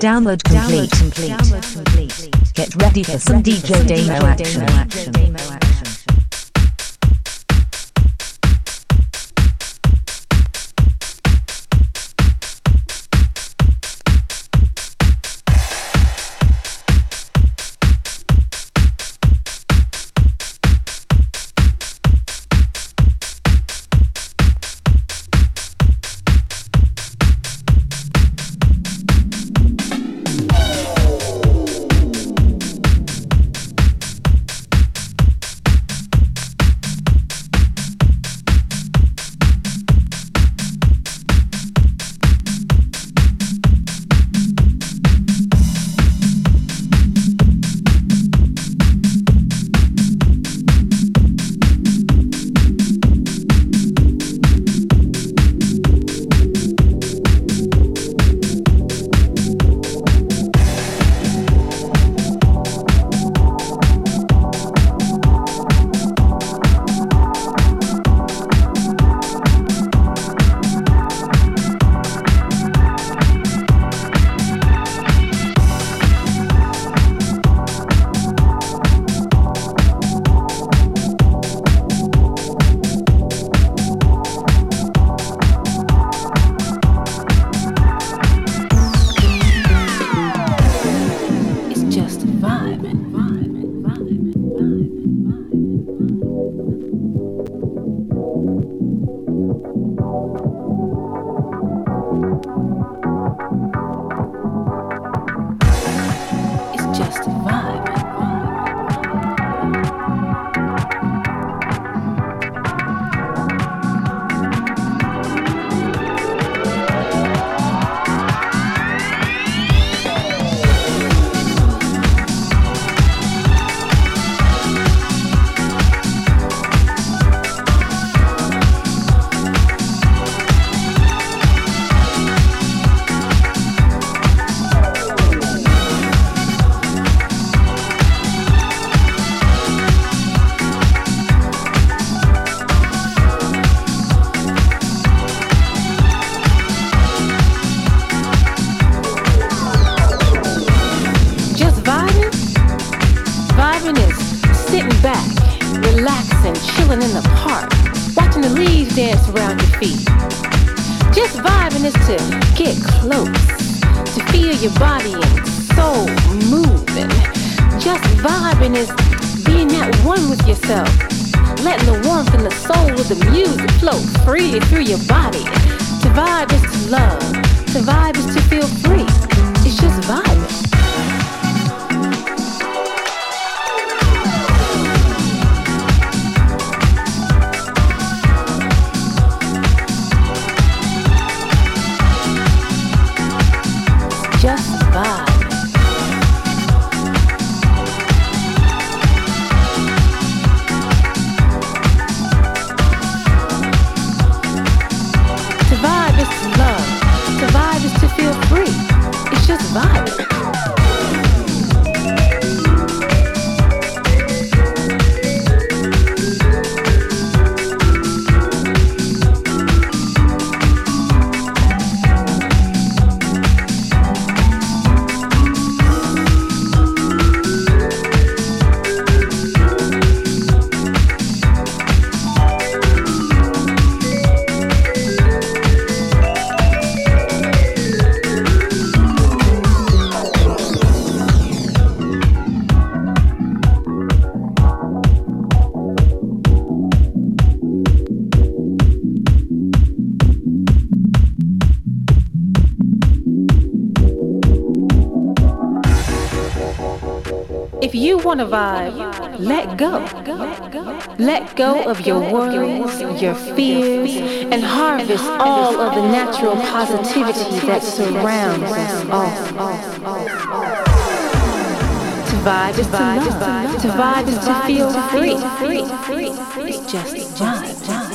Download complete. Download complete. Get ready for some DJ Damo action. Want to vibe, let go. Let go of your worries, your fears, and harvest all of the natural positivity that surrounds us all. To vibe is to love. To vibe is to feel free. It's just vibe. vibe is to love. The vibe is to feel free. It's just vibe.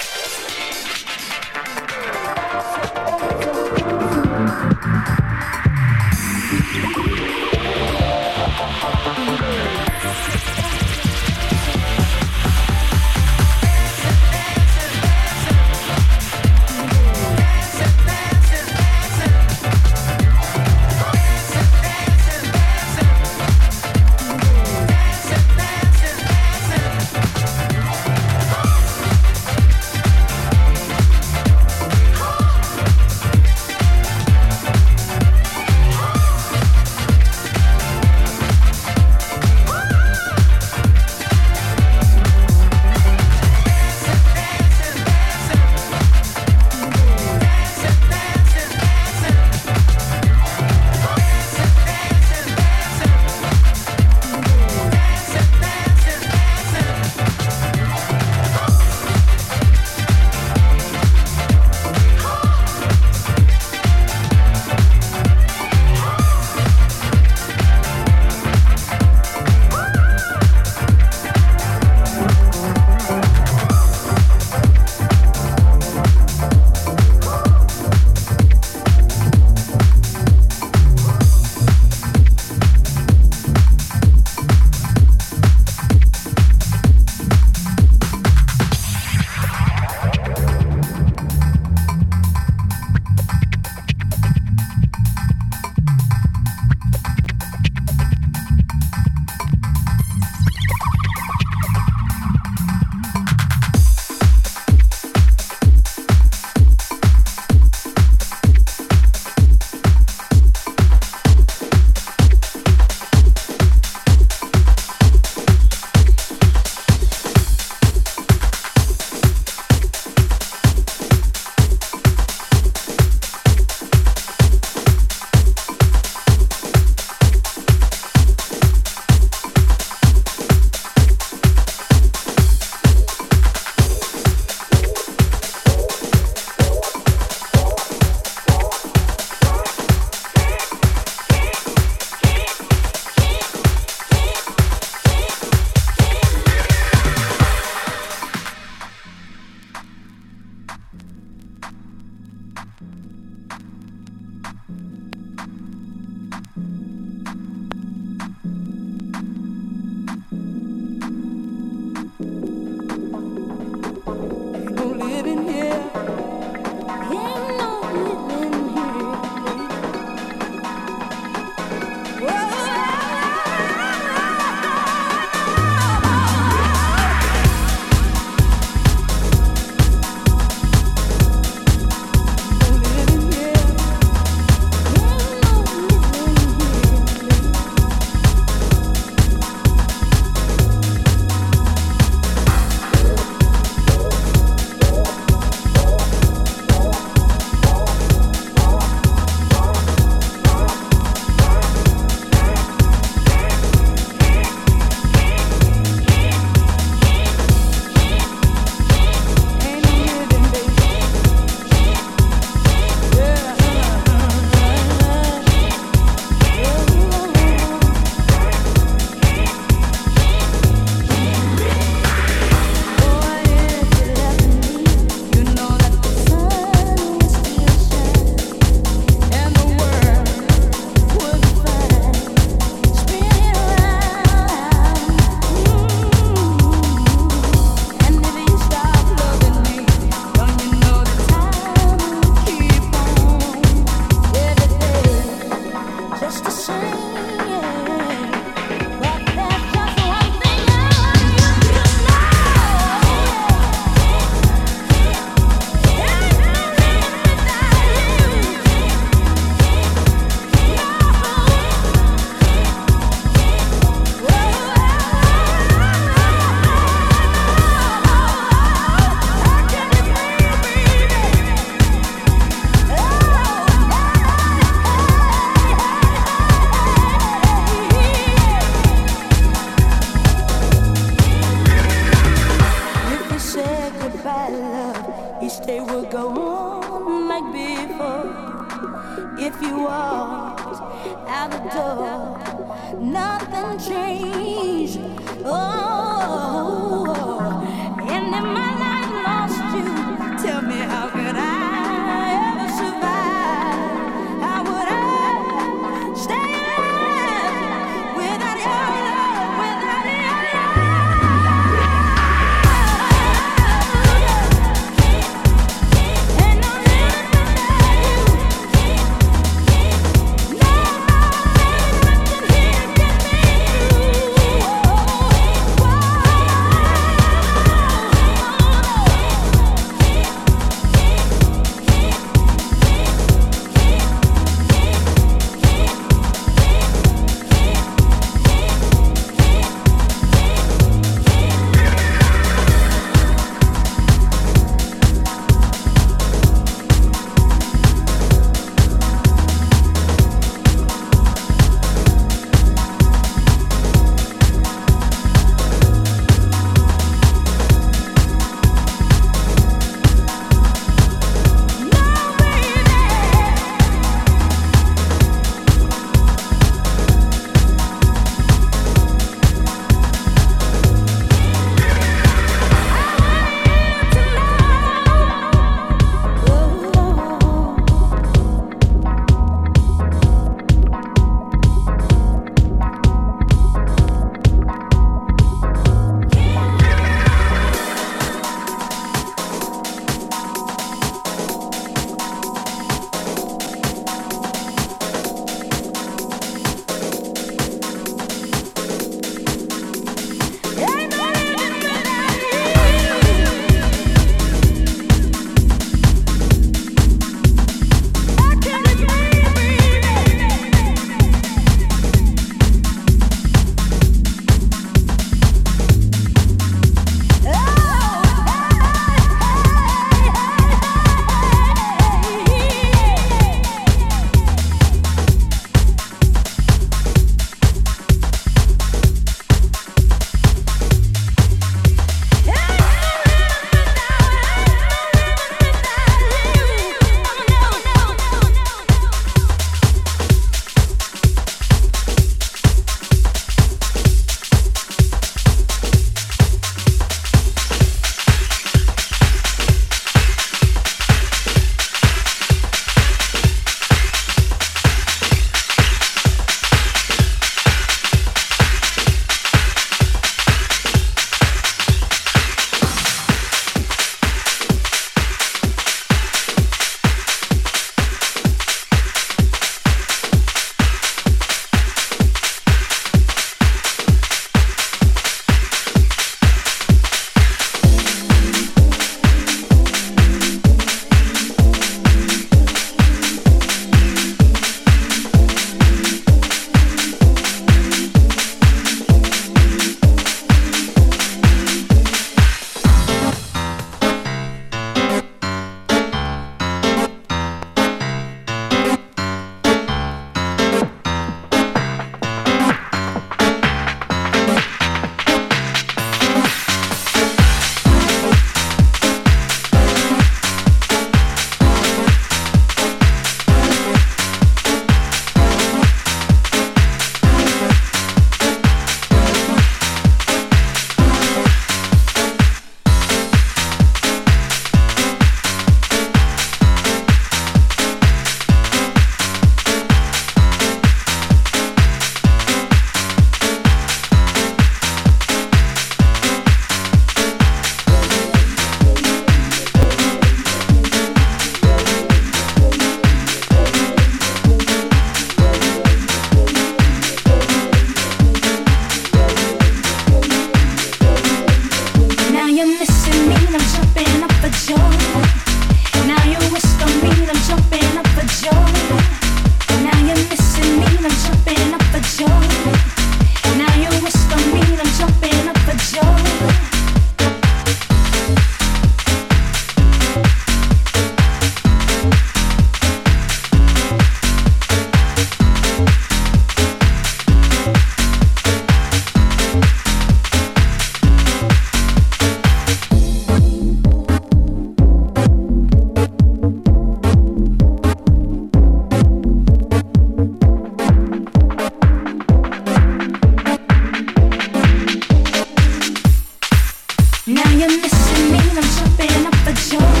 you're missing me. I'm chopping up the joint.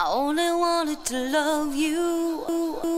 I only wanted to love you.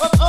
Oh oh.